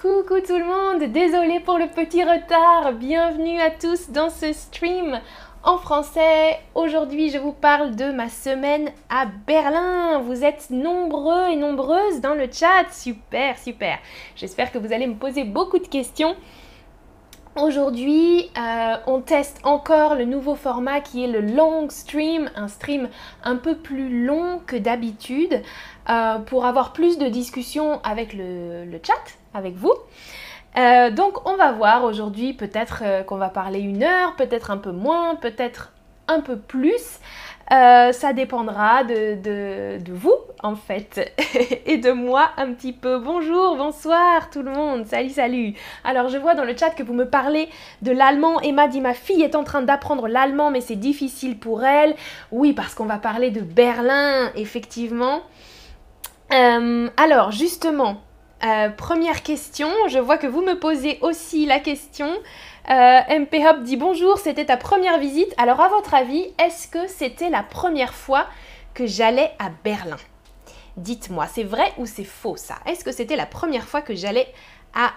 Coucou tout le monde, désolé pour le petit retard, bienvenue à tous dans ce stream en français. Aujourd'hui je vous parle de ma semaine à Berlin. Vous êtes nombreux et nombreuses dans le chat, super, super. J'espère que vous allez me poser beaucoup de questions. Aujourd'hui, euh, on teste encore le nouveau format qui est le long stream, un stream un peu plus long que d'habitude euh, pour avoir plus de discussions avec le, chat, avec vous. Euh, donc on va voir aujourd'hui peut-être qu'on va parler une heure, peut-être un peu moins, peut-être un peu plus. Euh, ça dépendra de, vous en fait et de moi un petit peu. Bonjour, bonsoir tout le monde, salut, salut. Alors je vois dans le chat que vous me parlez de l'allemand. Emma dit ma fille est en train d'apprendre l'allemand mais c'est difficile pour elle. Oui, parce qu'on va parler de Berlin, effectivement. Euh, alors justement, euh, première question, je vois que vous me posez aussi la question. Euh, MP Hop dit bonjour, c'était ta première visite. Alors à votre avis, est-ce que c'était la première fois que j'allais à Berlin? Dites-moi, c'est vrai ou c'est faux ça? Est-ce que c'était la première fois que j'allais à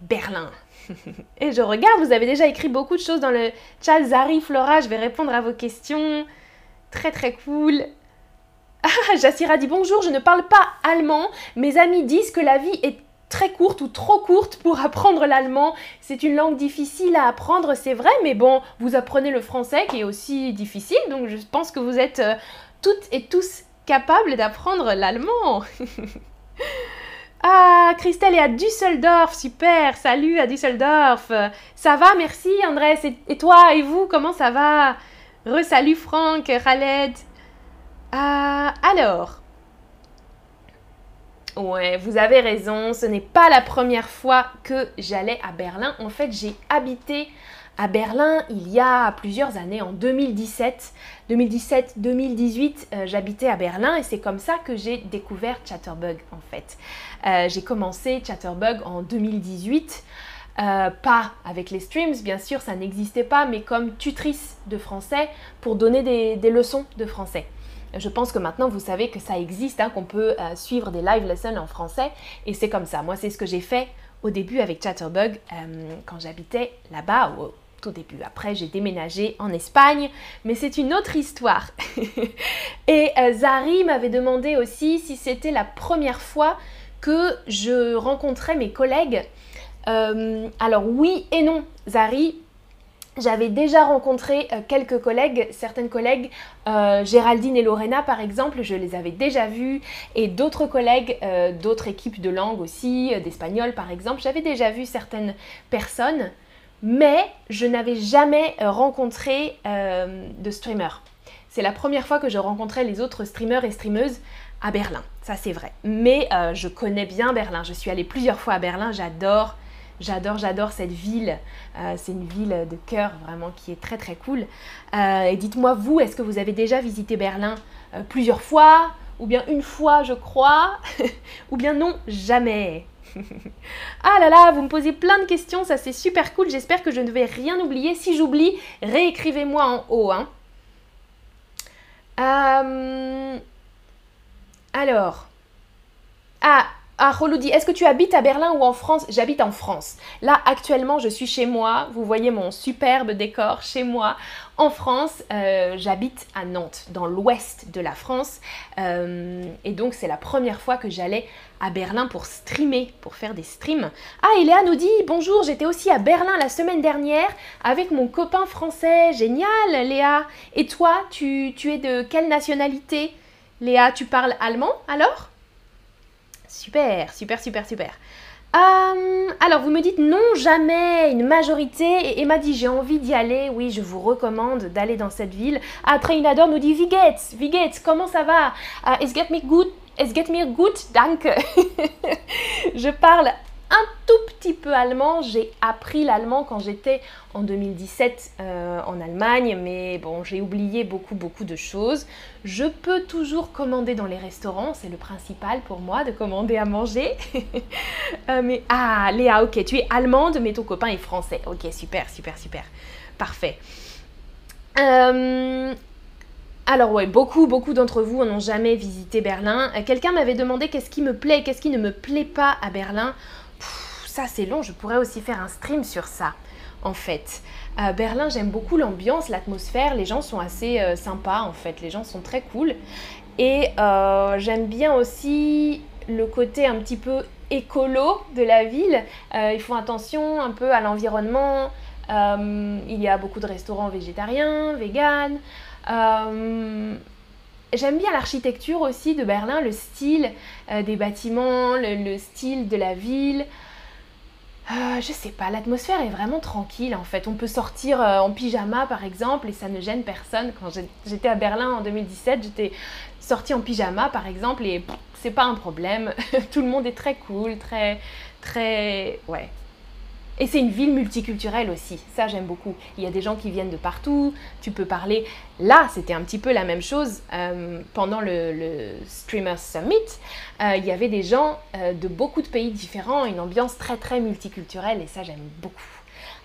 Berlin? Et je regarde, vous avez déjà écrit beaucoup de choses dans le chat. Zari, Flora, je vais répondre à vos questions. Très très cool. Ah, Jassira dit bonjour, je ne parle pas allemand. Mes amis disent que la vie est très courte ou trop courte pour apprendre l'allemand. C'est une langue difficile à apprendre, c'est vrai, mais bon, vous apprenez le français qui est aussi difficile, donc je pense que vous êtes euh, toutes et tous capables d'apprendre l'allemand. ah, Christelle est à Düsseldorf, super, salut à Düsseldorf. Ça va, merci Andrés, et, toi et vous, comment ça va? Re-salut Franck, Khaled. Ah, alors, Ouais, vous avez raison, ce n'est pas la première fois que j'allais à Berlin. En fait, j'ai habité à Berlin il y a plusieurs années, en 2017. 2017-2018, euh, j'habitais à Berlin et c'est comme ça que j'ai découvert Chatterbug en fait. Euh, j'ai commencé Chatterbug en 2018. Euh, pas avec les streams, bien sûr, ça n'existait pas, mais comme tutrice de français pour donner des leçons de français. Je pense que maintenant vous savez que ça existe, hein, qu'on peut euh, suivre des live lessons en français et c'est comme ça. Moi c'est ce que j'ai fait au début avec Chatterbug euh, quand j'habitais là-bas au tout début. Après j'ai déménagé en Espagne, mais c'est une autre histoire. et euh, Zari m'avait demandé aussi si c'était la première fois que je rencontrais mes collègues. alors oui et non, Zari, j'avais déjà rencontré euh, quelques collègues, certaines collègues, euh, Géraldine et Lorena par exemple, je les avais déjà vues, et d'autres collègues euh, d'autres équipes de langue aussi, d'espagnol par exemple, j'avais déjà vu certaines personnes, mais je n'avais jamais rencontré de streamers. C'est la première fois que je rencontrais les autres streamers et streameuses à Berlin, ça c'est vrai. Mais je connais bien Berlin, je suis allée plusieurs fois à Berlin, j'adore J'adore, j'adore cette ville. Euh, c'est une ville de cœur vraiment qui est très très cool. Euh, et dites-moi vous, est-ce que vous avez déjà visité Berlin euh, plusieurs fois Ou bien une fois je crois Ou bien non, jamais? Ah là là, vous me posez plein de questions, ça c'est super cool. J'espère que je ne vais rien oublier. Si j'oublie, réécrivez-moi en haut. Hein. alors. Ah, ah, dit, est-ce que tu habites à Berlin ou en France? J'habite en France. Là, actuellement, je suis chez moi. Vous voyez mon superbe décor chez moi en France. Euh, j'habite à Nantes, dans l'ouest de la France. Euh, et donc, c'est la première fois que j'allais à Berlin pour streamer, pour faire des streams. Ah, et Léa nous dit, bonjour, j'étais aussi à Berlin la semaine dernière avec mon copain français. Génial, Léa. Et toi, tu es de quelle nationalité? Léa, tu parles allemand alors? Super, super, super, super. Euh, alors, vous me dites non, jamais, une majorité. Et Emma dit j'ai envie d'y aller. Oui, je vous recommande d'aller dans cette ville. Ah, Trainador nous dit Wie geht's Comment ça va? Uh, Es geht mir gut Es geht mir gut Danke. je parle un tout petit peu allemand. J'ai appris l'allemand quand j'étais en 2017 euh, en Allemagne, mais bon, j'ai oublié beaucoup, beaucoup de choses. Je peux toujours commander dans les restaurants, c'est le principal pour moi de commander à manger. Euh, mais ah, Léa, ok, tu es allemande, mais ton copain est français. Ok, super, super, super. Parfait. Euh, alors ouais, beaucoup, beaucoup d'entre vous n'ont jamais visité Berlin. Quelqu'un m'avait demandé qu'est-ce qui me plaît, qu'est-ce qui ne me plaît pas à Berlin ça c'est long, je pourrais aussi faire un stream sur ça en fait. À Berlin, j'aime beaucoup l'ambiance, l'atmosphère, les gens sont assez euh, sympas en fait, les gens sont très cool. Et euh, j'aime bien aussi le côté un petit peu écolo de la ville. Euh, ils font attention un peu à l'environnement. il y a beaucoup de restaurants végétariens, véganes. J'aime bien l'architecture aussi de Berlin, le style des bâtiments, le, style de la ville. Euh, je sais pas, l'atmosphère est vraiment tranquille en fait. On peut sortir euh, en pyjama par exemple et ça ne gêne personne. Quand j'étais à Berlin en 2017, j'étais sortie en pyjama par exemple et c'est pas un problème. Tout le monde est très cool, très, très, ouais, et c'est une ville multiculturelle aussi, ça j'aime beaucoup. Il y a des gens qui viennent de partout, tu peux parler. Là, c'était un petit peu la même chose euh, pendant le, Streamers Summit. Euh, il y avait des gens euh, de beaucoup de pays différents, une ambiance très très multiculturelle et ça j'aime beaucoup.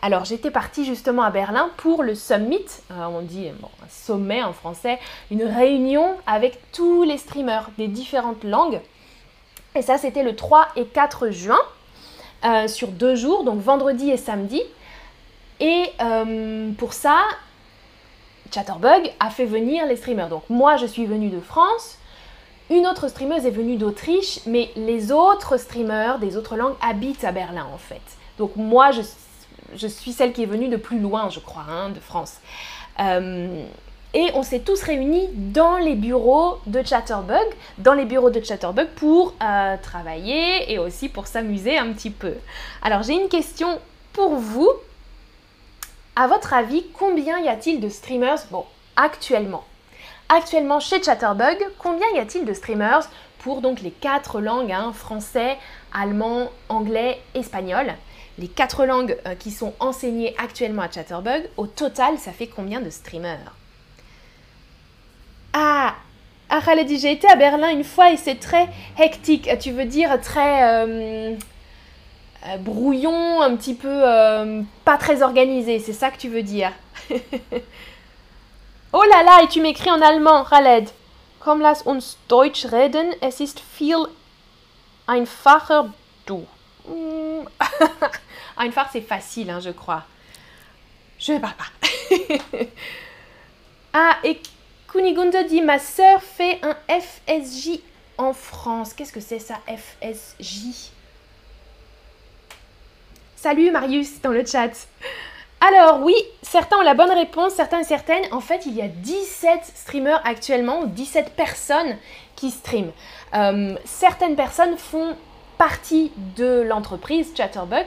Alors j'étais partie justement à Berlin pour le summit, on dit un sommet en français, une réunion avec tous les streamers des différentes langues. Et ça c'était le 3 et 4 juin. Euh, sur deux jours, donc vendredi et samedi. Et euh, pour ça, Chatterbug a fait venir les streamers. Donc moi, je suis venue de France. Une autre streameuse est venue d'Autriche, mais les autres streamers des autres langues habitent à Berlin en fait. Donc moi, je, suis celle qui est venue de plus loin, je crois, hein, de France. Euh, et on s'est tous réunis dans les bureaux de Chatterbug, dans les bureaux de Chatterbug pour euh, travailler et aussi pour s'amuser un petit peu. Alors j'ai une question pour vous. À votre avis, combien y a-t-il de streamers Bon, actuellement? Actuellement chez Chatterbug, combien y a-t-il de streamers pour donc les quatre langues, hein, français, allemand, anglais, espagnol? Les quatre langues euh, qui sont enseignées actuellement à Chatterbug, au total, ça fait combien de streamers? Ah, ah dit j'ai été à Berlin une fois et c'est très hectique. Tu veux dire très euh, euh, brouillon, un petit peu euh, pas très organisé. C'est ça que tu veux dire? oh là là, et tu m'écris en allemand, Khaled. Komm, lass uns Deutsch reden. Es ist viel einfacher du. Mm. Einfach, c'est facile, hein, je crois. Je ne parle pas. ah, et Kunigunde dit Ma sœur fait un FSJ en France. Qu'est-ce que c'est ça, FSJ Salut Marius dans le chat. Alors oui, certains ont la bonne réponse, certains et certaines. En fait, il y a 17 streamers actuellement, 17 personnes qui streament. Euh, certaines personnes font partie de l'entreprise Chatterbug.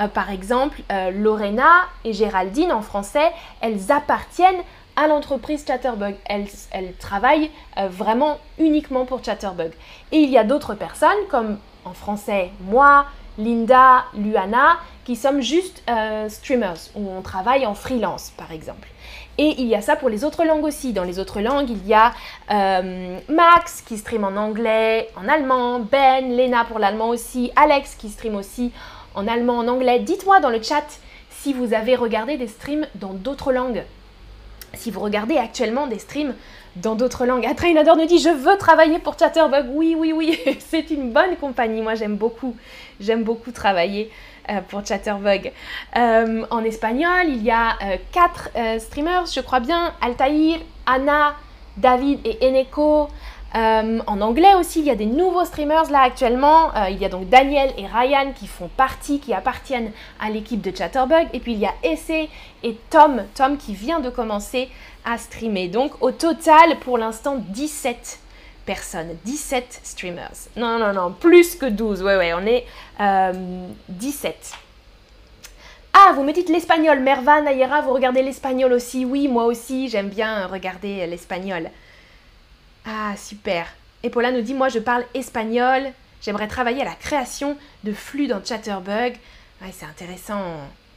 Euh, par exemple, euh, Lorena et Géraldine en français, elles appartiennent à l'entreprise Chatterbug. Elle, travaille euh, vraiment uniquement pour Chatterbug. Et il y a d'autres personnes, comme en français moi, Linda, Luana, qui sommes juste euh, streamers, où on travaille en freelance, par exemple. Et il y a ça pour les autres langues aussi. Dans les autres langues, il y a euh, Max qui stream en anglais, en allemand, Ben, Lena pour l'allemand aussi, Alex qui stream aussi en allemand, en anglais. Dites-moi dans le chat si vous avez regardé des streams dans d'autres langues si vous regardez actuellement des streams dans d'autres langues. Atrainador nous dit Je veux travailler pour Chatterbug. Oui, oui, oui, c'est une bonne compagnie. Moi, j'aime beaucoup. J'aime beaucoup travailler euh, pour Chatterbug. Euh, en espagnol, il y a euh, quatre streamers, je crois bien Altair, Anna, David et Eneko. Euh, en anglais aussi, il y a des nouveaux streamers là actuellement. Euh, il y a donc Daniel et Ryan qui font partie, qui appartiennent à l'équipe de Chatterbug. Et puis il y a Essay et Tom, Tom qui vient de commencer à streamer. Donc au total, pour l'instant, 17 personnes, 17 streamers. Non, non, non, plus que 12. Ouais, ouais, on est 17. Euh, ah, vous me dites l'espagnol. Merva, Nayera, vous regardez l'espagnol aussi. Oui, moi aussi, j'aime bien regarder l'espagnol. Ah, super. Et Paula nous dit, moi je parle espagnol, j'aimerais travailler à la création de flux dans Chatterbug. Ouais, c'est intéressant.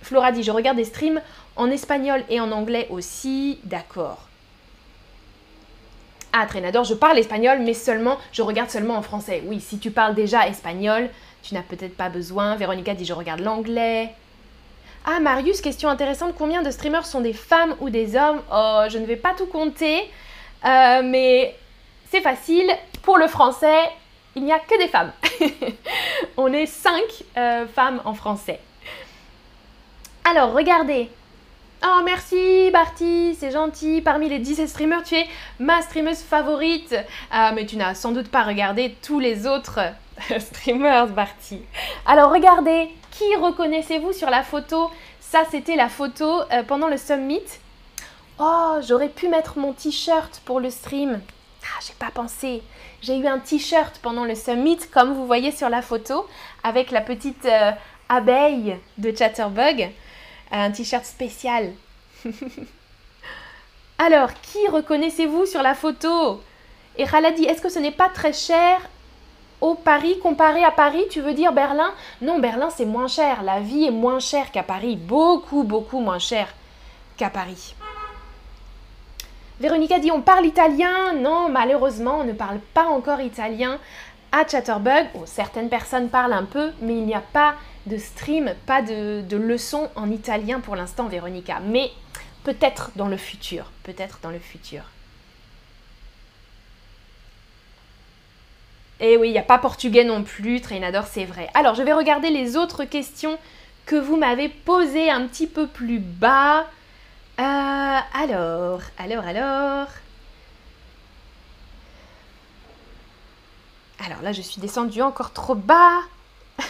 Flora dit, je regarde des streams en espagnol et en anglais aussi. D'accord. Ah, Trainador, je parle espagnol, mais seulement, je regarde seulement en français. Oui, si tu parles déjà espagnol, tu n'as peut-être pas besoin. Véronica dit, je regarde l'anglais. Ah, Marius, question intéressante. Combien de streamers sont des femmes ou des hommes? Oh, je ne vais pas tout compter. Euh, mais c'est facile. Pour le français, il n'y a que des femmes. On est cinq euh, femmes en français. Alors, regardez. Oh, merci Barty, c'est gentil. Parmi les 10 streamers, tu es ma streameuse favorite. Ah, mais tu n'as sans doute pas regardé tous les autres streamers, Barty. Alors, regardez. Qui reconnaissez-vous sur la photo? Ça, c'était la photo euh, pendant le summit. Oh, j'aurais pu mettre mon t-shirt pour le stream. Ah, j'ai pas pensé. J'ai eu un t-shirt pendant le summit, comme vous voyez sur la photo, avec la petite euh, abeille de Chatterbug. Un t-shirt spécial. Alors, qui reconnaissez-vous sur la photo? Et Khaladi, est-ce que ce n'est pas très cher au Paris comparé à Paris? Tu veux dire Berlin? Non, Berlin c'est moins cher. La vie est moins chère qu'à Paris. Beaucoup, beaucoup moins cher qu'à Paris. Véronica dit on parle italien. Non, malheureusement, on ne parle pas encore italien à Chatterbug. certaines personnes parlent un peu, mais il n'y a pas de stream, pas de, de leçons en italien pour l'instant, Véronica. Mais peut-être dans le futur. Peut-être dans le futur. Et eh oui, il n'y a pas portugais non plus, Trainador, c'est vrai. Alors, je vais regarder les autres questions que vous m'avez posées un petit peu plus bas. Euh, alors, alors, alors. Alors là, je suis descendue encore trop bas.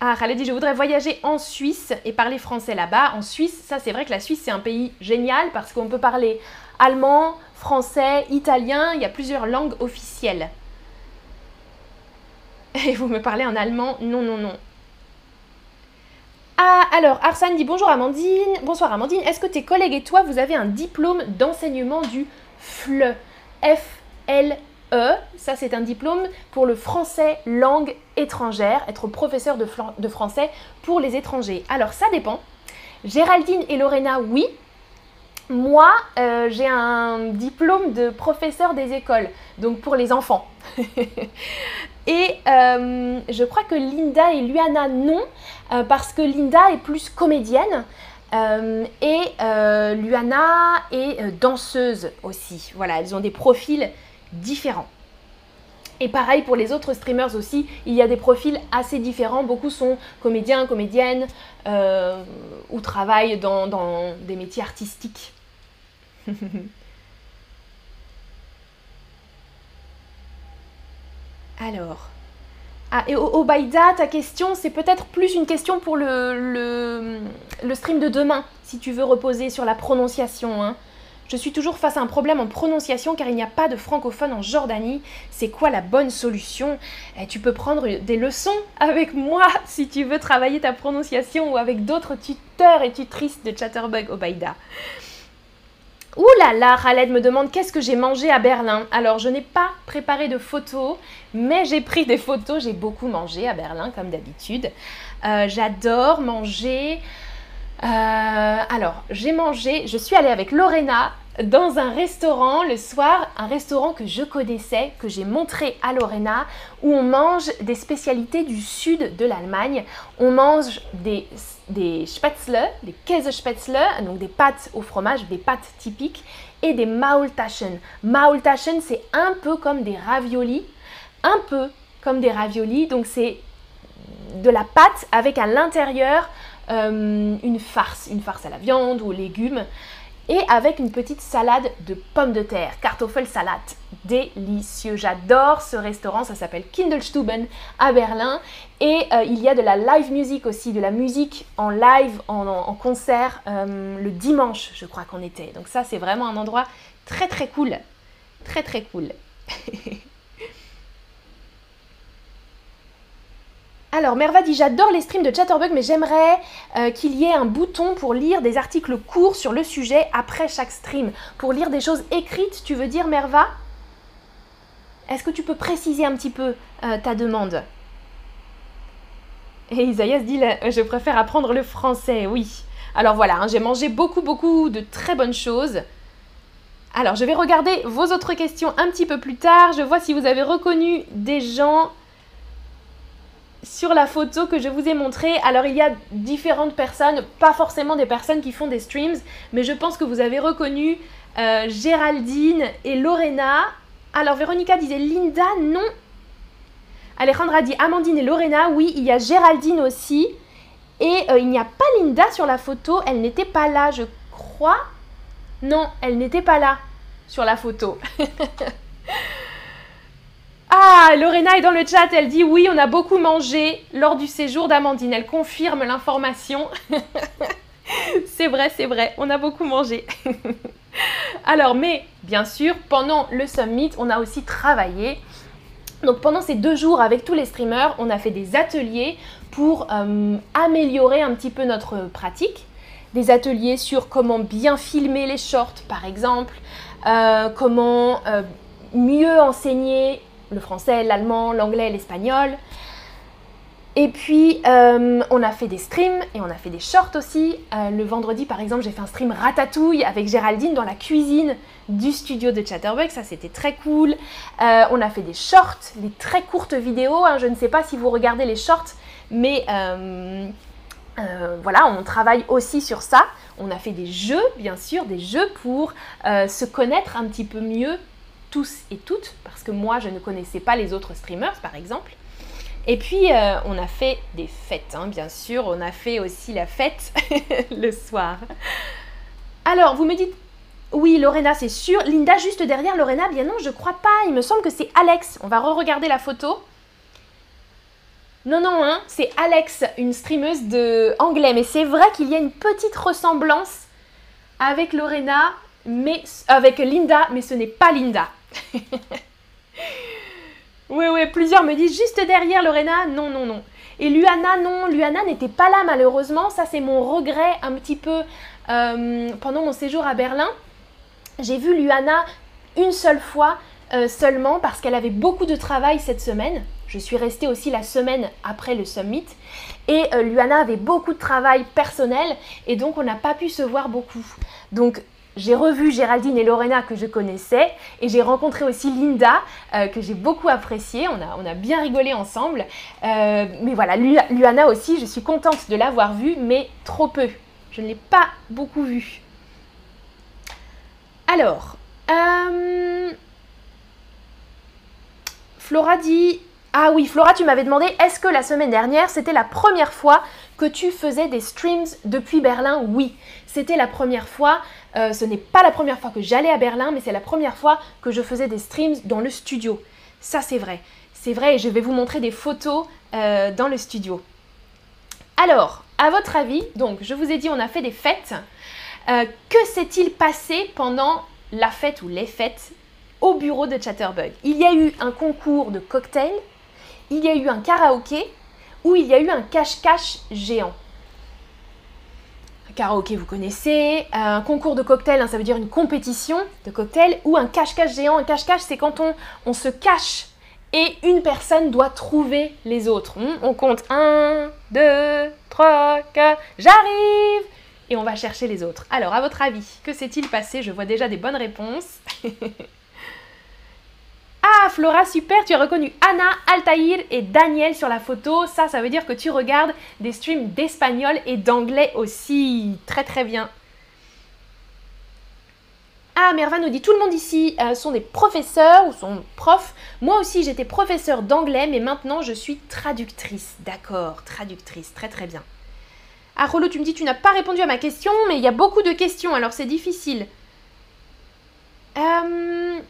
ah, Khaled dit, je voudrais voyager en Suisse et parler français là-bas. En Suisse, ça c'est vrai que la Suisse c'est un pays génial parce qu'on peut parler allemand, français, italien, il y a plusieurs langues officielles. Et vous me parlez en allemand? Non, non, non. Ah, alors, Arsane dit bonjour Amandine. Bonsoir Amandine. Est-ce que tes collègues et toi, vous avez un diplôme d'enseignement du FLE F-L-E. Ça, c'est un diplôme pour le français langue étrangère, être professeur de, français pour les étrangers. Alors, ça dépend. Géraldine et Lorena, oui. Moi, euh, j'ai un diplôme de professeur des écoles, donc pour les enfants. et euh, je crois que Linda et Luana, non, euh, parce que Linda est plus comédienne. et Luana est danseuse aussi. Voilà, elles ont des profils différents. Et pareil pour les autres streamers aussi, il y a des profils assez différents. Beaucoup sont comédiens, comédiennes ou travaillent dans des métiers artistiques. Alors. Ah, et Obaïda, ta question, c'est peut-être plus une question pour le, stream de demain, si tu veux reposer sur la prononciation. Hein. Je suis toujours face à un problème en prononciation car il n'y a pas de francophone en Jordanie. C'est quoi la bonne solution? Eh, Tu peux prendre des leçons avec moi si tu veux travailler ta prononciation ou avec d'autres tuteurs et tutrices de Chatterbug Obaïda. Ouh là me demande qu'est-ce que j'ai mangé à Berlin? Alors, je n'ai pas préparé de photos, mais j'ai pris des photos. J'ai beaucoup mangé à Berlin, comme d'habitude. Euh, j'adore manger. Euh, alors, j'ai mangé, je suis allée avec Lorena dans un restaurant le soir, un restaurant que je connaissais, que j'ai montré à Lorena, où on mange des spécialités du sud de l'Allemagne. On mange des, spätzle, des Käsespätzle, donc des pâtes au fromage, des pâtes typiques, et des Maultaschen. Maultaschen, c'est un peu comme des raviolis, un peu comme des raviolis, donc c'est de la pâte avec à l'intérieur euh, une farce, une farce à la viande ou aux légumes et avec une petite salade de pommes de terre, salade, Délicieux. J'adore ce restaurant, ça s'appelle Kindelstuben à Berlin. Et euh, il y a de la live music aussi, de la musique en live, en, concert, euh, le dimanche, je crois qu'on était. Donc ça, c'est vraiment un endroit très très cool. Très très cool. Alors, Merva dit J'adore les streams de Chatterbug, mais j'aimerais euh, qu'il y ait un bouton pour lire des articles courts sur le sujet après chaque stream. Pour lire des choses écrites, tu veux dire, Merva? Est-ce que tu peux préciser un petit peu euh, ta demande? Et Isaïas dit Je préfère apprendre le français, oui. Alors voilà, hein, j'ai mangé beaucoup, beaucoup de très bonnes choses. Alors, je vais regarder vos autres questions un petit peu plus tard. Je vois si vous avez reconnu des gens sur la photo que je vous ai montrée, alors il y a différentes personnes, pas forcément des personnes qui font des streams, mais je pense que vous avez reconnu euh, Géraldine et Lorena. Alors, Véronica disait Linda, non. Alejandra dit Amandine et Lorena, oui, il y a Géraldine aussi. Et euh, il n'y a pas Linda sur la photo, elle n'était pas là, je crois. Non, elle n'était pas là sur la photo. ah, Lorena est dans le chat, elle dit oui, on a beaucoup mangé lors du séjour d'Amandine. Elle confirme l'information. c'est vrai, c'est vrai, on a beaucoup mangé. Alors, mais bien sûr, pendant le summit, on a aussi travaillé. Donc pendant ces deux jours avec tous les streamers, on a fait des ateliers pour euh, améliorer un petit peu notre pratique. Des ateliers sur comment bien filmer les shorts par exemple, euh, comment euh, mieux enseigner le français, l'allemand, l'anglais, l'espagnol. Et puis, euh, on a fait des streams et on a fait des shorts aussi. le vendredi, par exemple, j'ai fait un stream ratatouille avec Géraldine dans la cuisine du studio de Chatterbug. Ça, c'était très cool. on a fait des shorts, des très courtes vidéos. Hein. Je ne sais pas si vous regardez les shorts, mais voilà, on travaille aussi sur ça. On a fait des jeux, bien sûr, des jeux pour euh, se connaître un petit peu mieux tous et toutes, parce que moi, je ne connaissais pas les autres streamers, par exemple. Et puis, euh, on a fait des fêtes, hein, bien sûr. On a fait aussi la fête le soir. Alors, vous me dites, oui, Lorena, c'est sûr. Linda, juste derrière Lorena, bien non, je crois pas. Il me semble que c'est Alex. On va re-regarder la photo. Non, non, hein, c'est Alex, une streameuse de anglais. Mais c'est vrai qu'il y a une petite ressemblance avec Lorena, mais avec Linda, mais ce n'est pas Linda. oui, oui, plusieurs me disent juste derrière Lorena. Non, non, non. Et Luana, non, Luana n'était pas là malheureusement. Ça, c'est mon regret un petit peu euh, pendant mon séjour à Berlin. J'ai vu Luana une seule fois euh, seulement parce qu'elle avait beaucoup de travail cette semaine. Je suis restée aussi la semaine après le summit. Et euh, Luana avait beaucoup de travail personnel et donc on n'a pas pu se voir beaucoup. Donc j'ai revu Géraldine et Lorena que je connaissais et j'ai rencontré aussi Linda euh, que j'ai beaucoup appréciée. On a, bien rigolé ensemble. Euh, mais voilà, Luana aussi, je suis contente de l'avoir vue, mais trop peu. Je ne l'ai pas beaucoup vue. Alors, Flora dit ah oui, Flora, tu m'avais demandé, est-ce que la semaine dernière, c'était la première fois que tu faisais des streams depuis Berlin Oui, c'était la première fois. Euh, ce n'est pas la première fois que j'allais à Berlin, mais c'est la première fois que je faisais des streams dans le studio. Ça, c'est vrai. C'est vrai et je vais vous montrer des photos euh, dans le studio. Alors, à votre avis, donc, je vous ai dit, on a fait des fêtes. Euh, que s'est-il passé pendant la fête ou les fêtes au bureau de Chatterbug? Il y a eu un concours de cocktails il y a eu un karaoké ou il y a eu un cache-cache géant. Un karaoké, vous connaissez. Un concours de cocktail, hein, ça veut dire une compétition de cocktail. Ou un cache-cache géant. Un cache-cache, c'est quand on, on se cache et une personne doit trouver les autres. Hmm, on compte 1, 2, 3, 4, j'arrive Et on va chercher les autres. Alors, à votre avis, que s'est-il passé? Je vois déjà des bonnes réponses. Ah, Flora, super, tu as reconnu Anna, Altaïr et Daniel sur la photo. Ça, ça veut dire que tu regardes des streams d'espagnol et d'anglais aussi. Très très bien. Ah, Merva nous dit tout le monde ici euh, sont des professeurs ou sont profs. Moi aussi, j'étais professeur d'anglais, mais maintenant je suis traductrice. D'accord, traductrice, très très bien. Ah, Rolo, tu me dis tu n'as pas répondu à ma question, mais il y a beaucoup de questions, alors c'est difficile. Euh,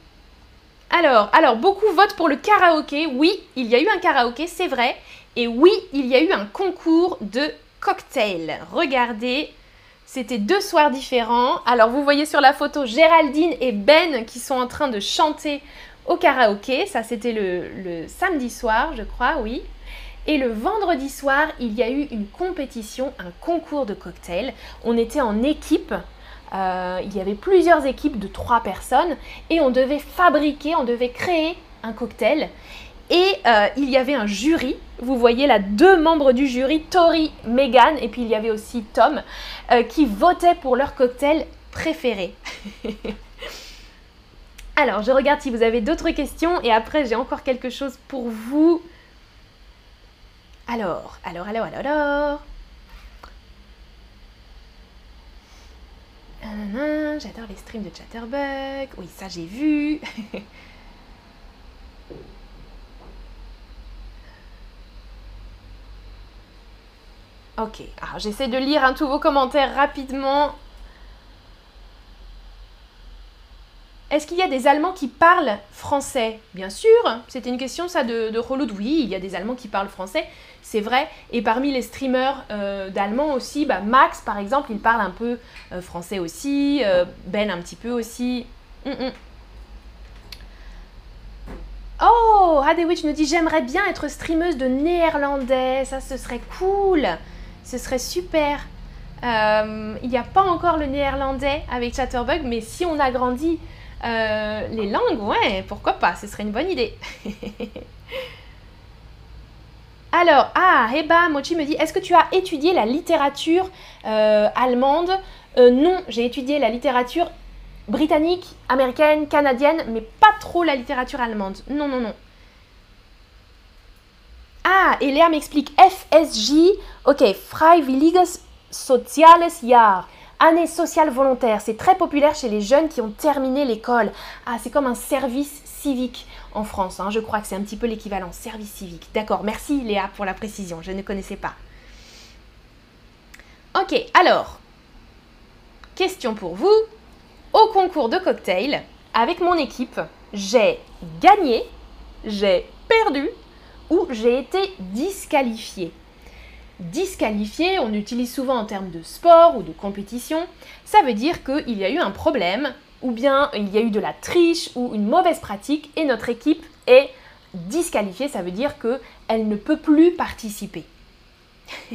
alors, alors, beaucoup votent pour le karaoké. Oui, il y a eu un karaoké, c'est vrai. Et oui, il y a eu un concours de cocktails. Regardez, c'était deux soirs différents. Alors, vous voyez sur la photo Géraldine et Ben qui sont en train de chanter au karaoké. Ça, c'était le, le samedi soir, je crois, oui. Et le vendredi soir, il y a eu une compétition, un concours de cocktails. On était en équipe. Euh, il y avait plusieurs équipes de trois personnes et on devait fabriquer, on devait créer un cocktail. Et euh, il y avait un jury, vous voyez là deux membres du jury, Tori, Megan et puis il y avait aussi Tom, euh, qui votaient pour leur cocktail préféré. alors, je regarde si vous avez d'autres questions et après j'ai encore quelque chose pour vous. Alors, alors, alors, alors, alors. J'adore les streams de Chatterbug. Oui, ça j'ai vu. ok, alors j'essaie de lire hein, tous vos commentaires rapidement. Est-ce qu'il y a des Allemands qui parlent français? Bien sûr, c'était une question ça de, de Oui, il y a des Allemands qui parlent français, c'est vrai. Et parmi les streamers euh, d'Allemands aussi, bah, Max par exemple, il parle un peu euh, français aussi, euh, Ben un petit peu aussi. Mm, mm. Oh, Hadewitch nous dit j'aimerais bien être streameuse de néerlandais, ça ce serait cool, ce serait super. il n'y a pas encore le néerlandais avec Chatterbug, mais si on agrandit euh, les langues, ouais, pourquoi pas, ce serait une bonne idée. Alors, ah, Heba Mochi me dit, est-ce que tu as étudié la littérature euh, allemande? Euh, Non, j'ai étudié la littérature britannique, américaine, canadienne, mais pas trop la littérature allemande. Non, non, non. Ah, et m'explique FSJ, ok, Freiwilliges Soziales Jahr. Année sociale volontaire, c'est très populaire chez les jeunes qui ont terminé l'école. Ah, c'est comme un service civique en France. Hein. Je crois que c'est un petit peu l'équivalent, service civique. D'accord, merci Léa pour la précision, je ne connaissais pas. Ok, alors, question pour vous. Au concours de cocktail, avec mon équipe, j'ai gagné, j'ai perdu ou j'ai été disqualifié disqualifié, on utilise souvent en termes de sport ou de compétition, ça veut dire qu'il y a eu un problème, ou bien il y a eu de la triche ou une mauvaise pratique et notre équipe est disqualifiée, ça veut dire qu'elle ne peut plus participer.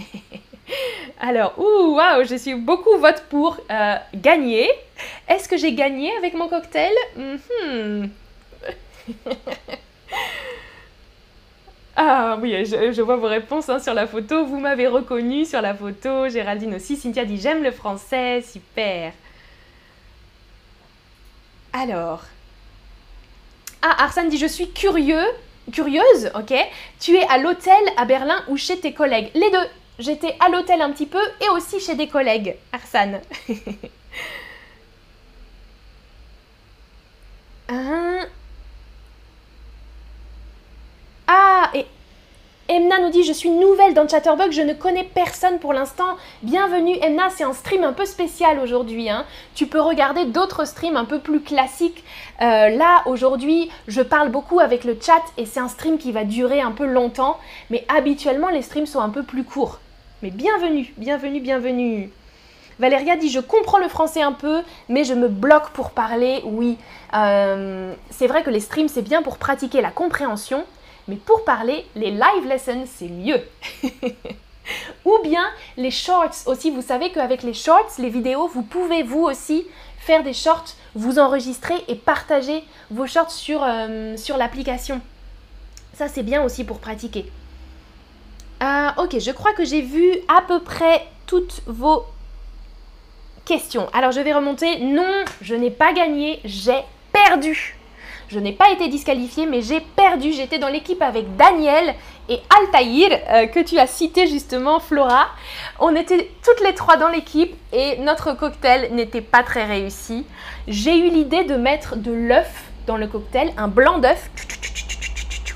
Alors, ouh, waouh, je suis beaucoup vote pour euh, gagner. Est-ce que j'ai gagné avec mon cocktail? Mhm. Ah oui, je, vois vos réponses hein, sur la photo. Vous m'avez reconnu sur la photo. Géraldine aussi. Cynthia dit j'aime le français. Super. Alors. Ah, Arsène dit je suis curieux. Curieuse, ok. Tu es à l'hôtel à Berlin ou chez tes collègues? Les deux. J'étais à l'hôtel un petit peu et aussi chez des collègues. Arsène. Ah, et Emna nous dit Je suis nouvelle dans Chatterbug, je ne connais personne pour l'instant. Bienvenue, Emna, c'est un stream un peu spécial aujourd'hui. Hein. Tu peux regarder d'autres streams un peu plus classiques. Euh, là, aujourd'hui, je parle beaucoup avec le chat et c'est un stream qui va durer un peu longtemps. Mais habituellement, les streams sont un peu plus courts. Mais bienvenue, bienvenue, bienvenue. Valéria dit je comprends le français un peu, mais je me bloque pour parler. Oui, euh, c'est vrai que les streams c'est bien pour pratiquer la compréhension, mais pour parler, les live lessons, c'est mieux. Ou bien les shorts aussi. Vous savez qu'avec les shorts, les vidéos, vous pouvez vous aussi faire des shorts, vous enregistrer et partager vos shorts sur, euh, l'application. Ça, c'est bien aussi pour pratiquer. Euh, ok, je crois que j'ai vu à peu près toutes vos questions. Alors, je vais remonter. Non, je n'ai pas gagné, j'ai perdu. Je n'ai pas été disqualifiée, mais j'ai perdu. J'étais dans l'équipe avec Daniel et Altaïr, euh, que tu as cité justement, Flora. On était toutes les trois dans l'équipe et notre cocktail n'était pas très réussi. J'ai eu l'idée de mettre de l'œuf dans le cocktail, un blanc d'œuf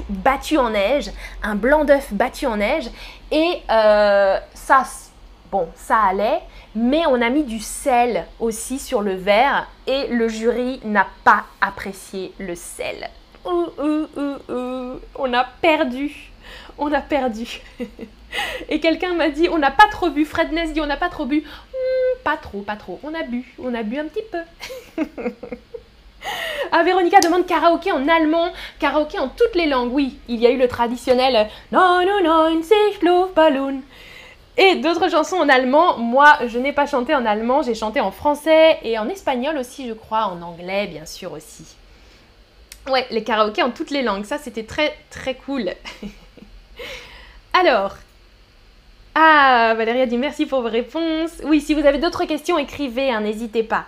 battu en neige, un blanc d'œuf battu en neige. Et euh, ça, bon, ça allait mais on a mis du sel aussi sur le verre et le jury n'a pas apprécié le sel. on a perdu, on a perdu. et quelqu'un m'a dit, on n'a pas trop bu. Fred Ness dit, on n'a pas trop bu. Hmm, pas trop, pas trop. On a bu, on a bu un petit peu. Ah, Véronica demande karaoké en allemand, karaoké en toutes les langues. Oui, il y a eu le traditionnel Non, non, non, love Ballon. Et d'autres chansons en allemand. Moi, je n'ai pas chanté en allemand, j'ai chanté en français et en espagnol aussi, je crois, en anglais, bien sûr aussi. Ouais, les karaokés en toutes les langues, ça c'était très très cool. Alors, ah, Valérie dit merci pour vos réponses. Oui, si vous avez d'autres questions, écrivez, hein, n'hésitez pas.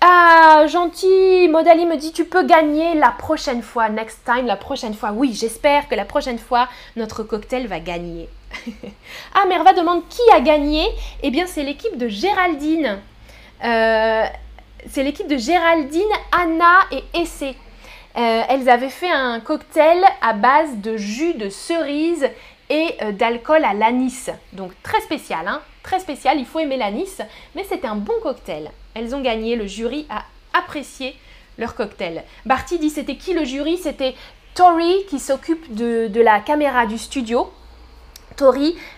Ah, gentil, Modali me dit tu peux gagner la prochaine fois, next time, la prochaine fois. Oui, j'espère que la prochaine fois, notre cocktail va gagner. ah, Merva demande qui a gagné Eh bien, c'est l'équipe de Géraldine. Euh, c'est l'équipe de Géraldine, Anna et Essé. Euh, elles avaient fait un cocktail à base de jus de cerise et euh, d'alcool à l'anis. Donc très spécial, hein très spécial, il faut aimer l'anis, mais c'était un bon cocktail. Elles ont gagné, le jury a apprécié leur cocktail. Barty dit c'était qui le jury? C'était Tori qui s'occupe de, la caméra du studio,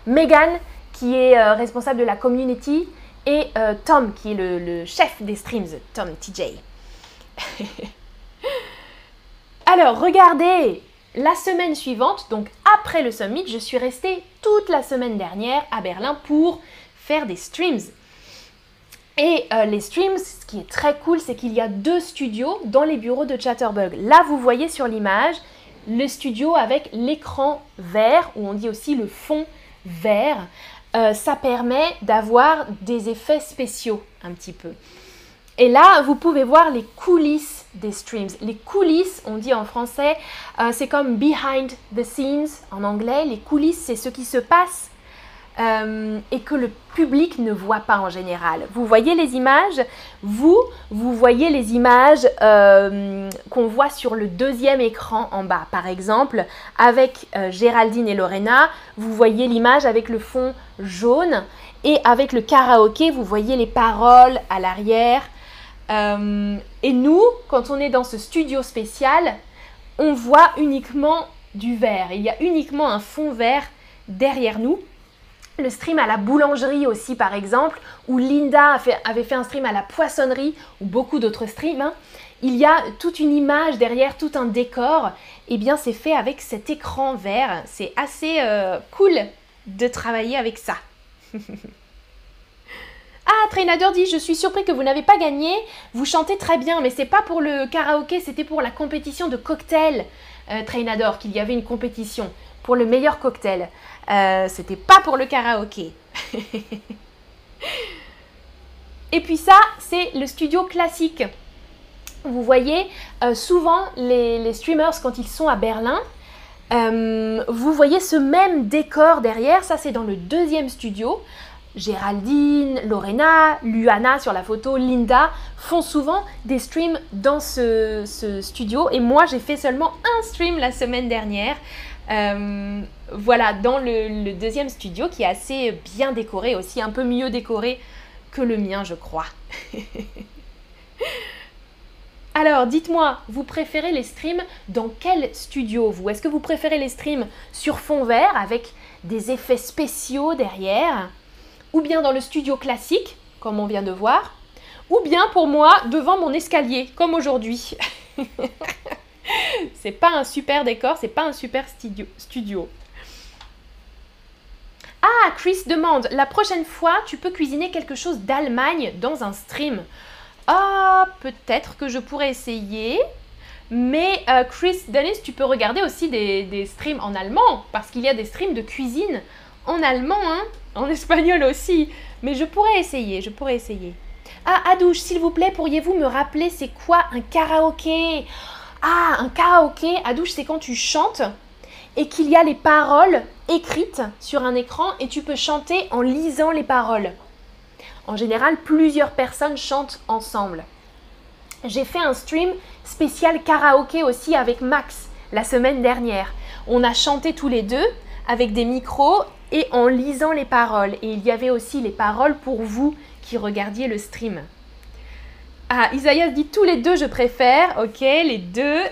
Megan qui est euh, responsable de la community et Tom qui est le, le chef des streams, Tom TJ. Alors, regardez, la semaine suivante, donc après le summit, je suis restée toute la semaine dernière à Berlin pour faire des streams. Et euh, les streams, ce qui est très cool, c'est qu'il y a deux studios dans les bureaux de Chatterbug. Là, vous voyez sur l'image le studio avec l'écran vert, ou on dit aussi le fond vert. Euh, ça permet d'avoir des effets spéciaux un petit peu. Et là, vous pouvez voir les coulisses des streams. Les coulisses, on dit en français, euh, c'est comme behind the scenes en anglais. Les coulisses, c'est ce qui se passe euh, et que le public ne voit pas en général. Vous voyez les images? Vous, vous voyez les images euh, qu'on voit sur le deuxième écran en bas. Par exemple, avec Géraldine et Lorena, vous voyez l'image avec le fond jaune. Et avec le karaoké, vous voyez les paroles à l'arrière. Euh, et nous, quand on est dans ce studio spécial, on voit uniquement du vert. Il y a uniquement un fond vert derrière nous. Le stream à la boulangerie aussi, par exemple, où Linda avait fait un stream à la poissonnerie, ou beaucoup d'autres streams. Hein. Il y a toute une image derrière, tout un décor. Et eh bien, c'est fait avec cet écran vert. C'est assez euh, cool de travailler avec ça. Ah, Trainador dit Je suis surpris que vous n'avez pas gagné. Vous chantez très bien, mais c'est pas pour le karaoké, c'était pour la compétition de cocktail, euh, Trainador, qu'il y avait une compétition pour le meilleur cocktail. Euh, c'était pas pour le karaoké. Et puis ça, c'est le studio classique. Vous voyez, euh, souvent les, streamers, quand ils sont à Berlin, euh, vous voyez ce même décor derrière. Ça, c'est dans le deuxième studio. Géraldine, Lorena, Luana sur la photo, Linda font souvent des streams dans ce, studio et moi j'ai fait seulement un stream la semaine dernière. Euh, voilà, dans le, deuxième studio qui est assez bien décoré, aussi un peu mieux décoré que le mien, je crois. Alors, dites-moi, vous préférez les streams dans quel studio vous? Est-ce que vous préférez les streams sur fond vert avec des effets spéciaux derrière? Ou bien dans le studio classique, comme on vient de voir, ou bien pour moi devant mon escalier, comme aujourd'hui? c'est pas un super décor, c'est pas un super studio. Ah, Chris demande, la prochaine fois, tu peux cuisiner quelque chose d'Allemagne dans un stream. Ah, peut-être que je pourrais essayer. Mais euh, Chris, Dennis, tu peux regarder aussi des, des streams en allemand, parce qu'il y a des streams de cuisine en allemand, hein en espagnol aussi. Mais je pourrais essayer, je pourrais essayer. Ah, Adouche, s'il vous plaît, pourriez-vous me rappeler c'est quoi un karaoké? Ah, un karaoké, Adouche, c'est quand tu chantes et qu'il y a les paroles écrites sur un écran et tu peux chanter en lisant les paroles. En général, plusieurs personnes chantent ensemble. J'ai fait un stream spécial karaoké aussi avec Max la semaine dernière. On a chanté tous les deux avec des micros et en lisant les paroles. Et il y avait aussi les paroles pour vous qui regardiez le stream. Ah, Isaïas dit tous les deux je préfère. Ok, les deux.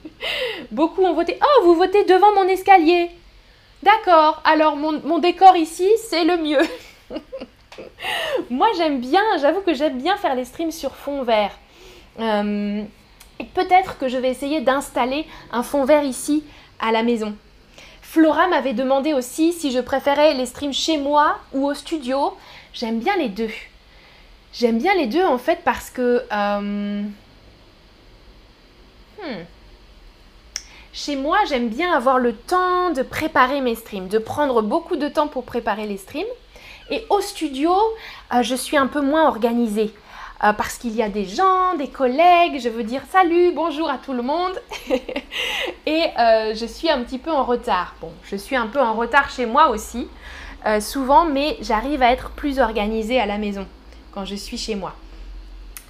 Beaucoup ont voté. Oh, vous votez devant mon escalier. D'accord, alors mon, décor ici, c'est le mieux. Moi j'aime bien, j'avoue que j'aime bien faire les streams sur fond vert. Euh, peut-être que je vais essayer d'installer un fond vert ici à la maison. Flora m'avait demandé aussi si je préférais les streams chez moi ou au studio. J'aime bien les deux. J'aime bien les deux en fait parce que... Euh, hmm, chez moi, j'aime bien avoir le temps de préparer mes streams, de prendre beaucoup de temps pour préparer les streams. Et au studio, euh, je suis un peu moins organisée. Euh, parce qu'il y a des gens, des collègues, je veux dire salut, bonjour à tout le monde. et je suis un petit peu en retard. Bon, je suis un peu en retard chez moi aussi, souvent, mais j'arrive à être plus organisée à la maison je suis chez moi.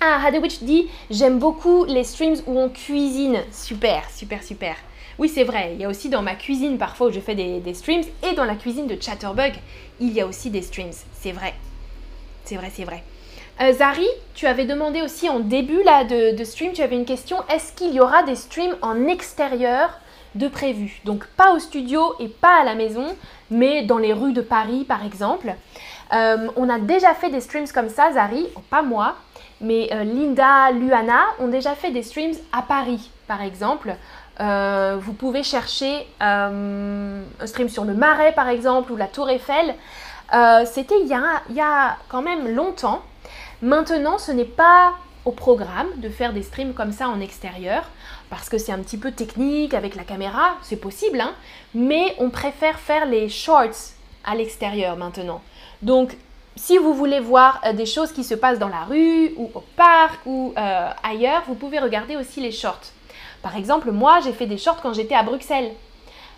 Ah, Hadewitch dit J'aime beaucoup les streams où on cuisine. Super, super, super. Oui, c'est vrai, il y a aussi dans ma cuisine parfois où je fais des, streams et dans la cuisine de Chatterbug, il y a aussi des streams. C'est vrai. C'est vrai, c'est vrai. Euh, Zari, tu avais demandé aussi en début là, de, de stream, tu avais une question est-ce qu'il y aura des streams en extérieur de prévu? Donc pas au studio et pas à la maison, mais dans les rues de Paris par exemple. Euh, on a déjà fait des streams comme ça, Zari, pas moi, mais euh, Linda, Luana ont déjà fait des streams à Paris par exemple. Euh, vous pouvez chercher un stream sur le Marais par exemple ou la Tour Eiffel. C'était il, il, y a quand même longtemps. Maintenant, ce n'est pas au programme de faire des streams comme ça en extérieur parce que c'est un petit peu technique avec la caméra, c'est possible, hein, mais on préfère faire les shorts à l'extérieur maintenant. Donc, si vous voulez voir euh, des choses qui se passent dans la rue ou au parc ou euh, ailleurs, vous pouvez regarder aussi les shorts. Par exemple, moi, j'ai fait des shorts quand j'étais à Bruxelles.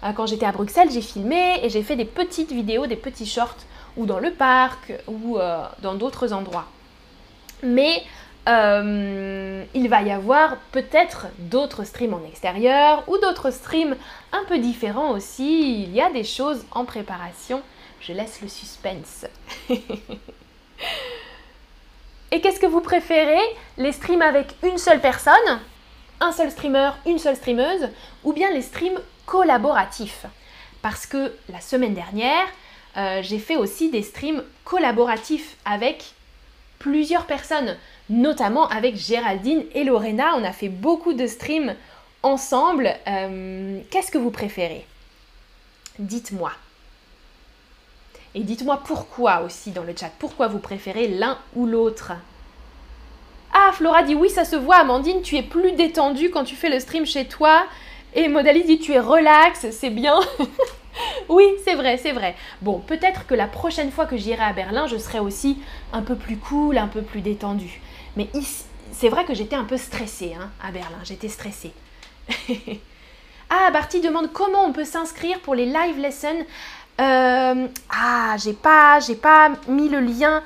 Euh, quand j'étais à Bruxelles, j'ai filmé et j'ai fait des petites vidéos, des petits shorts, ou dans le parc, ou dans d'autres endroits. Mais il va y avoir peut-être d'autres streams en extérieur ou d'autres streams un peu différents aussi. Il y a des choses en préparation. Je laisse le suspense. Et qu'est-ce que vous préférez? Les streams avec une seule personne, un seul streamer, une seule streameuse, ou bien les streams collaboratifs? Parce que la semaine dernière, euh, j'ai fait aussi des streams collaboratifs avec plusieurs personnes notamment avec Géraldine et Lorena. On a fait beaucoup de streams ensemble. Euh, qu'est-ce que vous préférez? Dites-moi. Et dites-moi pourquoi aussi dans le chat. Pourquoi vous préférez l'un ou l'autre? Ah, Flora dit oui, ça se voit. Amandine, tu es plus détendue quand tu fais le stream chez toi. Et Modali dit tu es relax, c'est bien. oui, c'est vrai, c'est vrai. Bon, peut-être que la prochaine fois que j'irai à Berlin, je serai aussi un peu plus cool, un peu plus détendue. Mais c'est vrai que j'étais un peu stressée hein, à Berlin, j'étais stressée. ah, Barty demande comment on peut s'inscrire pour les live lessons. Euh, ah, j'ai pas, j'ai pas mis le lien.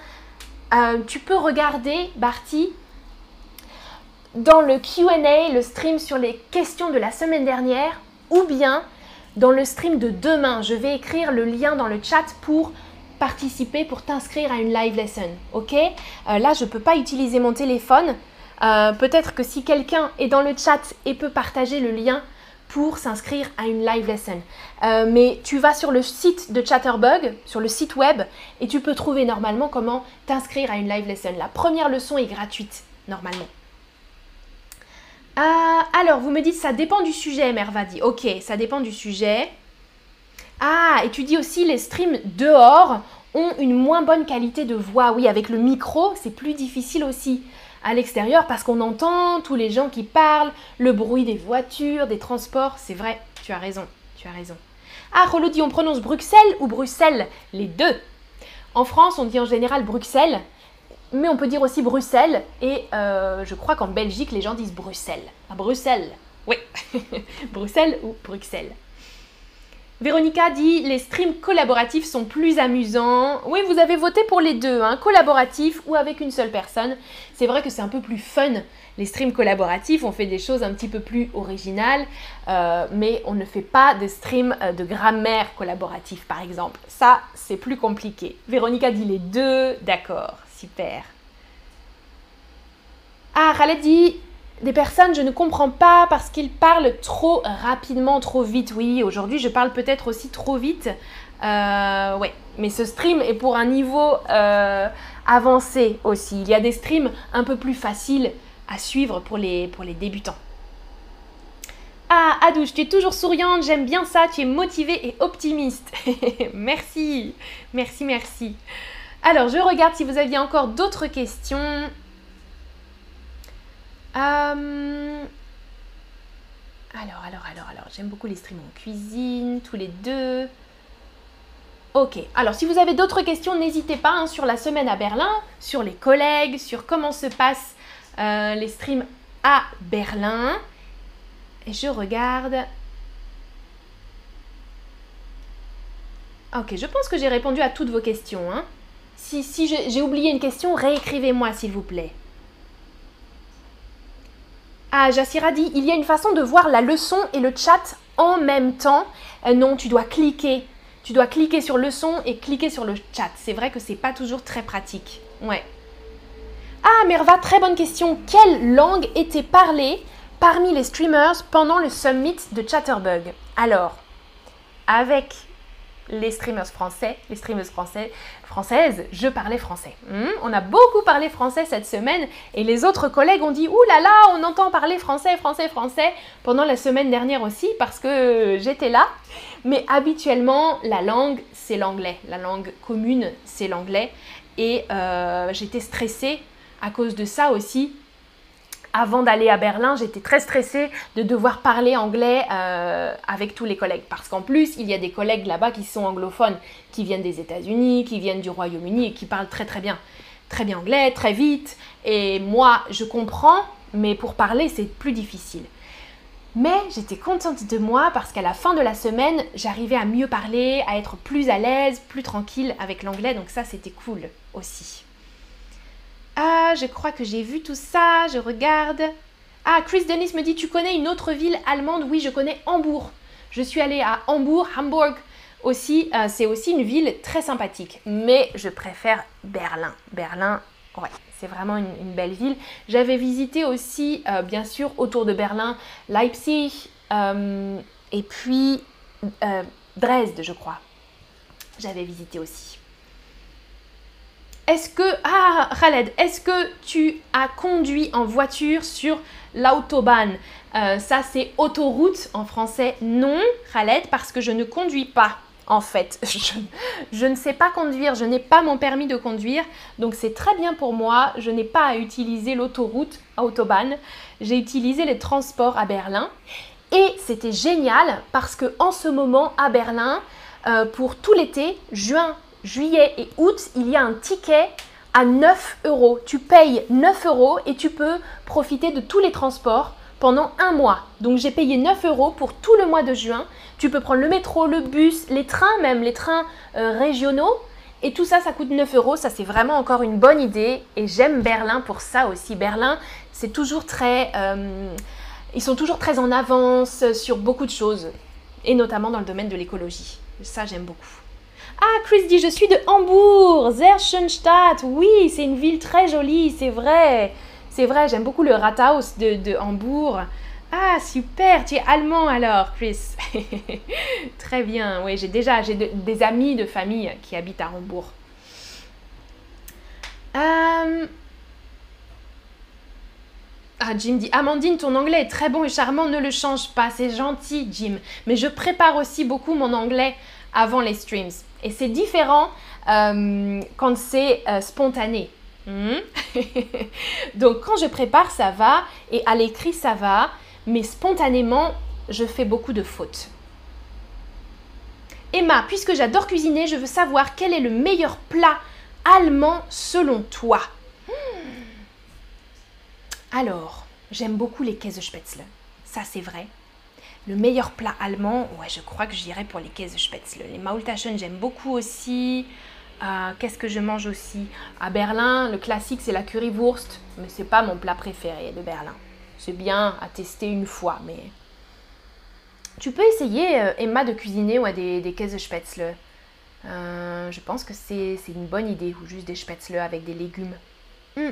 Euh, tu peux regarder, Barty, dans le QA, le stream sur les questions de la semaine dernière, ou bien dans le stream de demain. Je vais écrire le lien dans le chat pour participer, pour t'inscrire à une live lesson. Ok? Euh, Là, je ne peux pas utiliser mon téléphone. Peut-être que si quelqu'un est dans le chat et peut partager le lien pour s'inscrire à une live lesson. Euh, mais tu vas sur le site de Chatterbug, sur le site web, et tu peux trouver normalement comment t'inscrire à une live lesson. La première leçon est gratuite, normalement. alors, vous me dites, ça dépend du sujet, Merva dit. Ok, ça dépend du sujet. Ah, et tu dis aussi les streams dehors ont une moins bonne qualité de voix. Oui, avec le micro, c'est plus difficile aussi à l'extérieur parce qu'on entend tous les gens qui parlent, le bruit des voitures, des transports. C'est vrai, tu as raison, tu as raison. Ah, Rolo dit on prononce Bruxelles ou Bruxelles? Les deux. En France, on dit en général Bruxelles, mais on peut dire aussi Bruxelles. Et euh, je crois qu'en Belgique, les gens disent Bruxelles. À Bruxelles, oui. Bruxelles ou Bruxelles. Véronica dit les streams collaboratifs sont plus amusants. Oui, vous avez voté pour les deux, hein, collaboratif ou avec une seule personne. C'est vrai que c'est un peu plus fun. Les streams collaboratifs, on fait des choses un petit peu plus originales, euh, mais on ne fait pas de streams euh, de grammaire collaboratif, par exemple. Ça, c'est plus compliqué. Véronica dit les deux, d'accord, super. Ah, Khaled dit des personnes, je ne comprends pas parce qu'ils parlent trop rapidement, trop vite. Oui, aujourd'hui, je parle peut-être aussi trop vite. Euh, ouais, mais ce stream est pour un niveau euh, avancé aussi. Il y a des streams un peu plus faciles à suivre pour les, pour les débutants. Ah, Adouche, tu es toujours souriante, j'aime bien ça, tu es motivée et optimiste. merci, merci, merci. Alors, je regarde si vous aviez encore d'autres questions. Euh, alors, alors, alors, alors, j'aime beaucoup les streams en cuisine, tous les deux. Ok, alors si vous avez d'autres questions, n'hésitez pas hein, sur la semaine à Berlin, sur les collègues, sur comment se passent euh, les streams à Berlin. Et je regarde. Ok, je pense que j'ai répondu à toutes vos questions. Hein. Si, si j'ai oublié une question, réécrivez-moi s'il vous plaît. Ah, Jassira dit, il y a une façon de voir la leçon et le chat en même temps. Euh, non, tu dois cliquer. Tu dois cliquer sur leçon et cliquer sur le chat. C'est vrai que c'est pas toujours très pratique. Ouais. Ah, Merva, très bonne question. Quelle langue était parlée parmi les streamers pendant le summit de Chatterbug? Alors, avec les streamers français, les streamers français, françaises, je parlais français. Hmm, on a beaucoup parlé français cette semaine et les autres collègues ont dit Ouh là là, on entend parler français, français, français pendant la semaine dernière aussi parce que j'étais là. Mais habituellement, la langue, c'est l'anglais. La langue commune, c'est l'anglais. Et euh, j'étais stressée à cause de ça aussi avant d'aller à Berlin, j'étais très stressée de devoir parler anglais euh, avec tous les collègues. Parce qu'en plus, il y a des collègues là-bas qui sont anglophones, qui viennent des États-Unis, qui viennent du Royaume-Uni et qui parlent très très bien. Très bien anglais, très vite. Et moi, je comprends, mais pour parler, c'est plus difficile. Mais j'étais contente de moi parce qu'à la fin de la semaine, j'arrivais à mieux parler, à être plus à l'aise, plus tranquille avec l'anglais. Donc ça, c'était cool aussi. Ah, je crois que j'ai vu tout ça, je regarde. Ah, Chris Dennis me dit, tu connais une autre ville allemande? Oui, je connais Hambourg. Je suis allée à Hambourg, Hamburg aussi. Euh, c'est aussi une ville très sympathique. Mais je préfère Berlin. Berlin, ouais, c'est vraiment une, belle ville. J'avais visité aussi, euh, bien sûr, autour de Berlin, Leipzig euh, et puis Dresde, je crois. J'avais visité aussi. Est-ce que, ah Khaled, est-ce que tu as conduit en voiture sur l'autobahn? Euh, Ça c'est autoroute en français. Non, Khaled, parce que je ne conduis pas. En fait, je, ne sais pas conduire, je n'ai pas mon permis de conduire, donc c'est très bien pour moi. Je n'ai pas à utiliser l'autoroute, autobahn. J'ai utilisé les transports à Berlin et c'était génial parce que en ce moment à Berlin, euh, pour tout l'été, juin, juillet et août, il y a un ticket à 9 euros. Tu payes 9 euros et tu peux profiter de tous les transports pendant un mois. Donc j'ai payé 9 euros pour tout le mois de juin. Tu peux prendre le métro, le bus, les trains même, les trains euh, régionaux. Et tout ça, ça coûte 9 euros. Ça, c'est vraiment encore une bonne idée. Et j'aime Berlin pour ça aussi. Berlin, c'est toujours très... Euh, ils sont toujours très en avance sur beaucoup de choses. Et notamment dans le domaine de l'écologie. Ça, j'aime beaucoup. Ah, Chris dit, je suis de Hambourg, Zerschenstadt. Oui, c'est une ville très jolie, c'est vrai. C'est vrai, j'aime beaucoup le Rathaus de, Hambourg. Ah, super, tu es allemand alors, Chris. très bien, oui, j'ai déjà j'ai des amis de famille qui habitent à Hambourg. Euh, ah, Jim dit Amandine, ton anglais est très bon et charmant, ne le change pas, c'est gentil, Jim. Mais je prépare aussi beaucoup mon anglais avant les streams. Et c'est différent euh, quand c'est euh, spontané. Hmm? Donc quand je prépare, ça va, et à l'écrit, ça va, mais spontanément, je fais beaucoup de fautes. Emma, puisque j'adore cuisiner, je veux savoir quel est le meilleur plat allemand selon toi. Hmm. Alors, j'aime beaucoup les Käsespätzle. Ça, c'est vrai. Le meilleur plat allemand, ouais, je crois que j'irais pour les Käsespätzle. Les Maultaschen, j'aime beaucoup aussi. Euh, qu'est-ce que je mange aussi? À Berlin, le classique, c'est la currywurst, mais c'est pas mon plat préféré de Berlin. C'est bien à tester une fois, mais... Tu peux essayer, euh, Emma, de cuisiner ouais, des, des Käsespätzle. Euh, je pense que c'est une bonne idée, ou juste des spätzle avec des légumes. Hmm.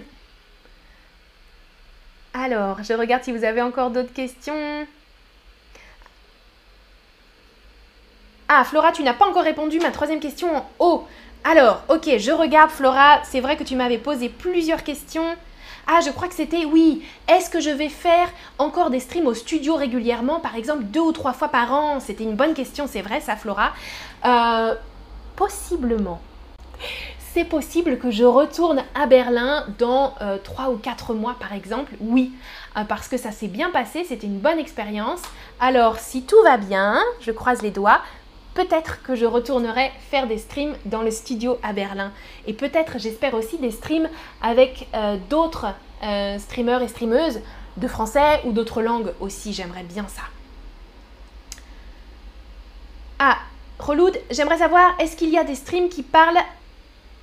Alors, je regarde si vous avez encore d'autres questions. Ah, Flora, tu n'as pas encore répondu ma troisième question en haut. Alors, ok, je regarde Flora. C'est vrai que tu m'avais posé plusieurs questions. Ah, je crois que c'était oui. Est-ce que je vais faire encore des streams au studio régulièrement, par exemple deux ou trois fois par an? C'était une bonne question, c'est vrai, ça, Flora. Euh, possiblement. C'est possible que je retourne à Berlin dans euh, trois ou quatre mois, par exemple. Oui, euh, parce que ça s'est bien passé, c'était une bonne expérience. Alors, si tout va bien, je croise les doigts, peut-être que je retournerai faire des streams dans le studio à Berlin. Et peut-être, j'espère aussi, des streams avec euh, d'autres euh, streamers et streameuses de français ou d'autres langues aussi. J'aimerais bien ça. Ah, Reloud, j'aimerais savoir, est-ce qu'il y a des streams qui parlent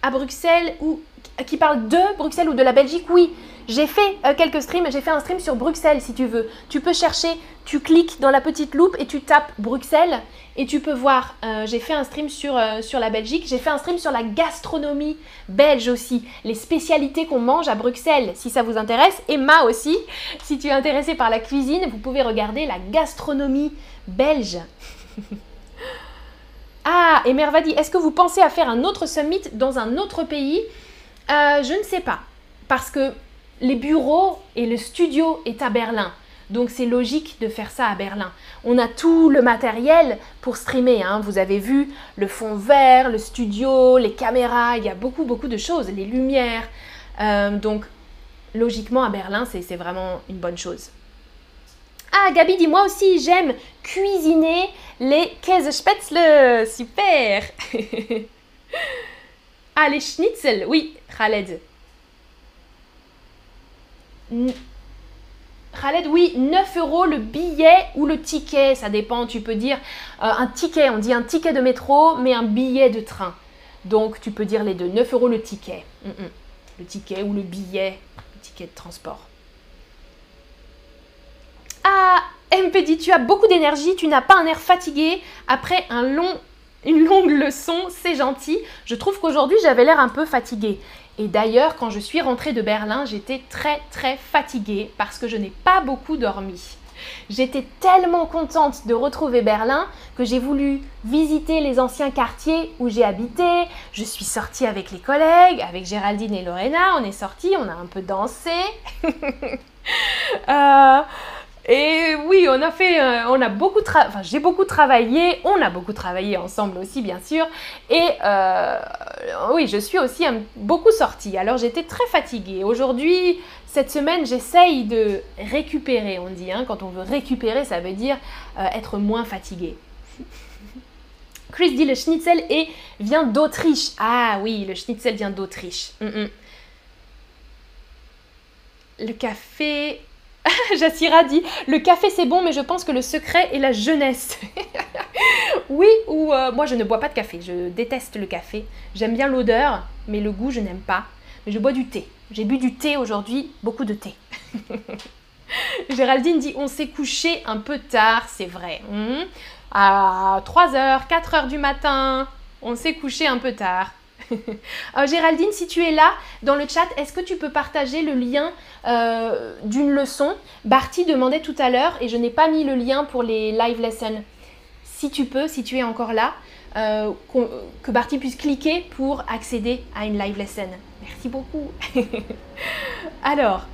à Bruxelles ou qui parlent de Bruxelles ou de la Belgique? Oui, J'ai fait euh, quelques streams, j'ai fait un stream sur Bruxelles si tu veux. Tu peux chercher, tu cliques dans la petite loupe et tu tapes Bruxelles et tu peux voir. Euh, j'ai fait un stream sur, euh, sur la Belgique, j'ai fait un stream sur la gastronomie belge aussi, les spécialités qu'on mange à Bruxelles si ça vous intéresse. Emma aussi, si tu es intéressé par la cuisine, vous pouvez regarder la gastronomie belge. ah, et Merva est-ce que vous pensez à faire un autre summit dans un autre pays? Je ne sais pas, parce que les bureaux et le studio est à Berlin. Donc c'est logique de faire ça à Berlin. On a tout le matériel pour streamer. Hein. Vous avez vu le fond vert, le studio, les caméras, il y a beaucoup beaucoup de choses, les lumières. Euh, donc logiquement à Berlin, c'est vraiment une bonne chose. Ah, Gabi dit moi aussi, j'aime cuisiner les Käsespätzle. Super Ah, les schnitzel, oui, Khaled. Khaled, oui, 9 euros le billet ou le ticket, ça dépend, tu peux dire euh, un ticket, on dit un ticket de métro, mais un billet de train. Donc tu peux dire les deux, 9 euros le ticket. Mm, mm. Le ticket ou le billet, le ticket de transport. Ah, MP dit, tu as beaucoup d'énergie, tu n'as pas un air fatigué après une longue leçon, c'est gentil. Je trouve qu'aujourd'hui j'avais l'air un peu fatiguée. Et d'ailleurs, quand je suis rentrée de Berlin, j'étais très très fatiguée parce que je n'ai pas beaucoup dormi. J'étais tellement contente de retrouver Berlin que j'ai voulu visiter les anciens quartiers où j'ai habité. Je suis sortie avec les collègues, avec Géraldine et Lorena. On est sortis, on a un peu dansé. euh, et oui, on a fait, euh, on a beaucoup, enfin, j'ai beaucoup travaillé, on a beaucoup travaillé ensemble aussi, bien sûr. Et euh, oui, je suis aussi beaucoup sortie. Alors j'étais très fatiguée. Aujourd'hui, cette semaine, j'essaye de récupérer. On dit, hein, quand on veut récupérer, ça veut dire euh, être moins fatigué. Chris dit le schnitzel et vient d'Autriche. Ah oui, le schnitzel vient d'Autriche. Le café, Jassira dit Le café c'est bon, mais je pense que le secret est la jeunesse. oui, ou euh, moi je ne bois pas de café, je déteste le café. J'aime bien l'odeur, mais le goût je n'aime pas. Mais je bois du thé. J'ai bu du thé aujourd'hui, beaucoup de thé. Géraldine dit On s'est couché un peu tard, c'est vrai. Hmm. À 3h, 4h du matin, on s'est couché un peu tard. Euh, Géraldine, si tu es là dans le chat, est-ce que tu peux partager le lien euh, d'une leçon? Barty demandait tout à l'heure et je n'ai pas mis le lien pour les live lessons. Si tu peux, si tu es encore là, euh, que Barty puisse cliquer pour accéder à une live lesson. Merci beaucoup. Alors.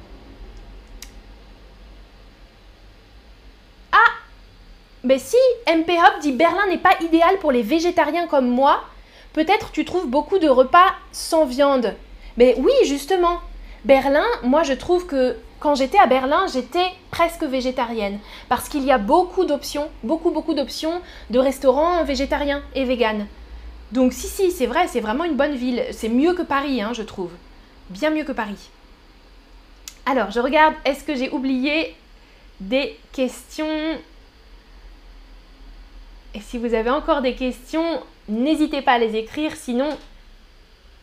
Ah Mais si MP Hop dit Berlin n'est pas idéal pour les végétariens comme moi, Peut-être tu trouves beaucoup de repas sans viande. Mais oui, justement. Berlin, moi je trouve que quand j'étais à Berlin, j'étais presque végétarienne parce qu'il y a beaucoup d'options, beaucoup beaucoup d'options de restaurants végétariens et véganes. Donc si si, c'est vrai, c'est vraiment une bonne ville. C'est mieux que Paris, hein, je trouve. Bien mieux que Paris. Alors, je regarde, est-ce que j'ai oublié des questions? Et si vous avez encore des questions, N'hésitez pas à les écrire, sinon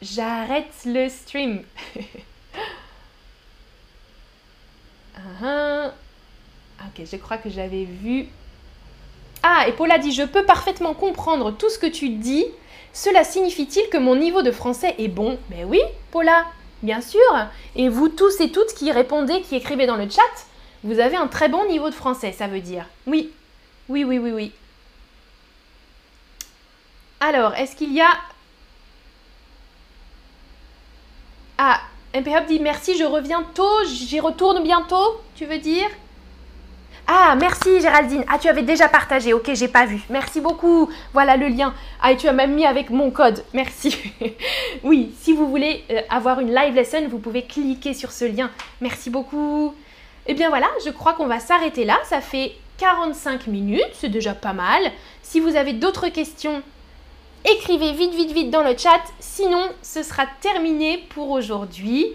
j'arrête le stream. Uh-huh. Ok, je crois que j'avais vu. Ah, et Paula dit Je peux parfaitement comprendre tout ce que tu dis. Cela signifie-t-il que mon niveau de français est bon? Mais oui, Paula, bien sûr. Et vous tous et toutes qui répondez, qui écrivez dans le chat, vous avez un très bon niveau de français, ça veut dire. Oui, oui, oui, oui, oui. Alors, est-ce qu'il y a... Ah, MP dit merci, je reviens tôt, j'y retourne bientôt, tu veux dire ah, merci Géraldine. Ah, tu avais déjà partagé. Ok, j'ai pas vu. Merci beaucoup. Voilà le lien. Ah, et tu as même mis avec mon code. Merci. oui, si vous voulez euh, avoir une live lesson, vous pouvez cliquer sur ce lien. Merci beaucoup. Eh bien voilà, je crois qu'on va s'arrêter là. Ça fait 45 minutes. C'est déjà pas mal. Si vous avez d'autres questions, écrivez vite, vite, vite dans le chat. Sinon, ce sera terminé pour aujourd'hui.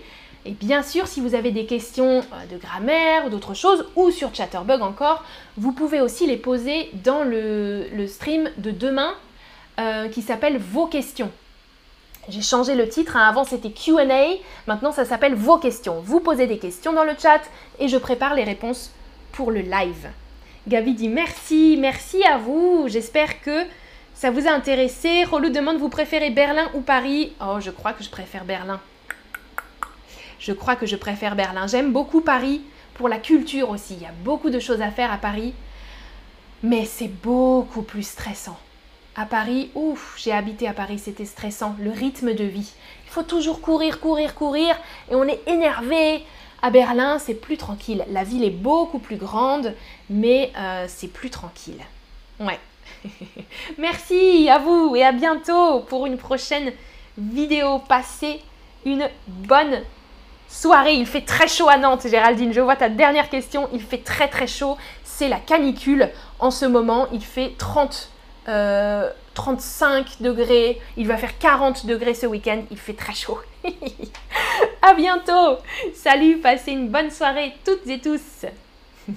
Et bien sûr, si vous avez des questions euh, de grammaire ou d'autres choses, ou sur Chatterbug encore, vous pouvez aussi les poser dans le, stream de demain euh, qui s'appelle Vos questions. J'ai changé le titre, hein. avant c'était QA, maintenant ça s'appelle vos questions. Vous posez des questions dans le chat et je prépare les réponses pour le live. Gabi dit merci, merci à vous, j'espère que ça vous a intéressé? Rolou demande vous préférez Berlin ou Paris? Oh, je crois que je préfère Berlin. Je crois que je préfère Berlin. J'aime beaucoup Paris pour la culture aussi. Il y a beaucoup de choses à faire à Paris, mais c'est beaucoup plus stressant. À Paris, ouf, j'ai habité à Paris, c'était stressant, le rythme de vie. Il faut toujours courir, courir, courir, et on est énervé. À Berlin, c'est plus tranquille. La ville est beaucoup plus grande, mais euh, c'est plus tranquille. Ouais. Merci à vous et à bientôt pour une prochaine vidéo. Passez une bonne soirée. Il fait très chaud à Nantes, Géraldine. Je vois ta dernière question. Il fait très très chaud. C'est la canicule. En ce moment, il fait 30 35 euh, degrés, il va faire 40 degrés ce week-end, il fait très chaud. à bientôt Salut, passez une bonne soirée toutes et tous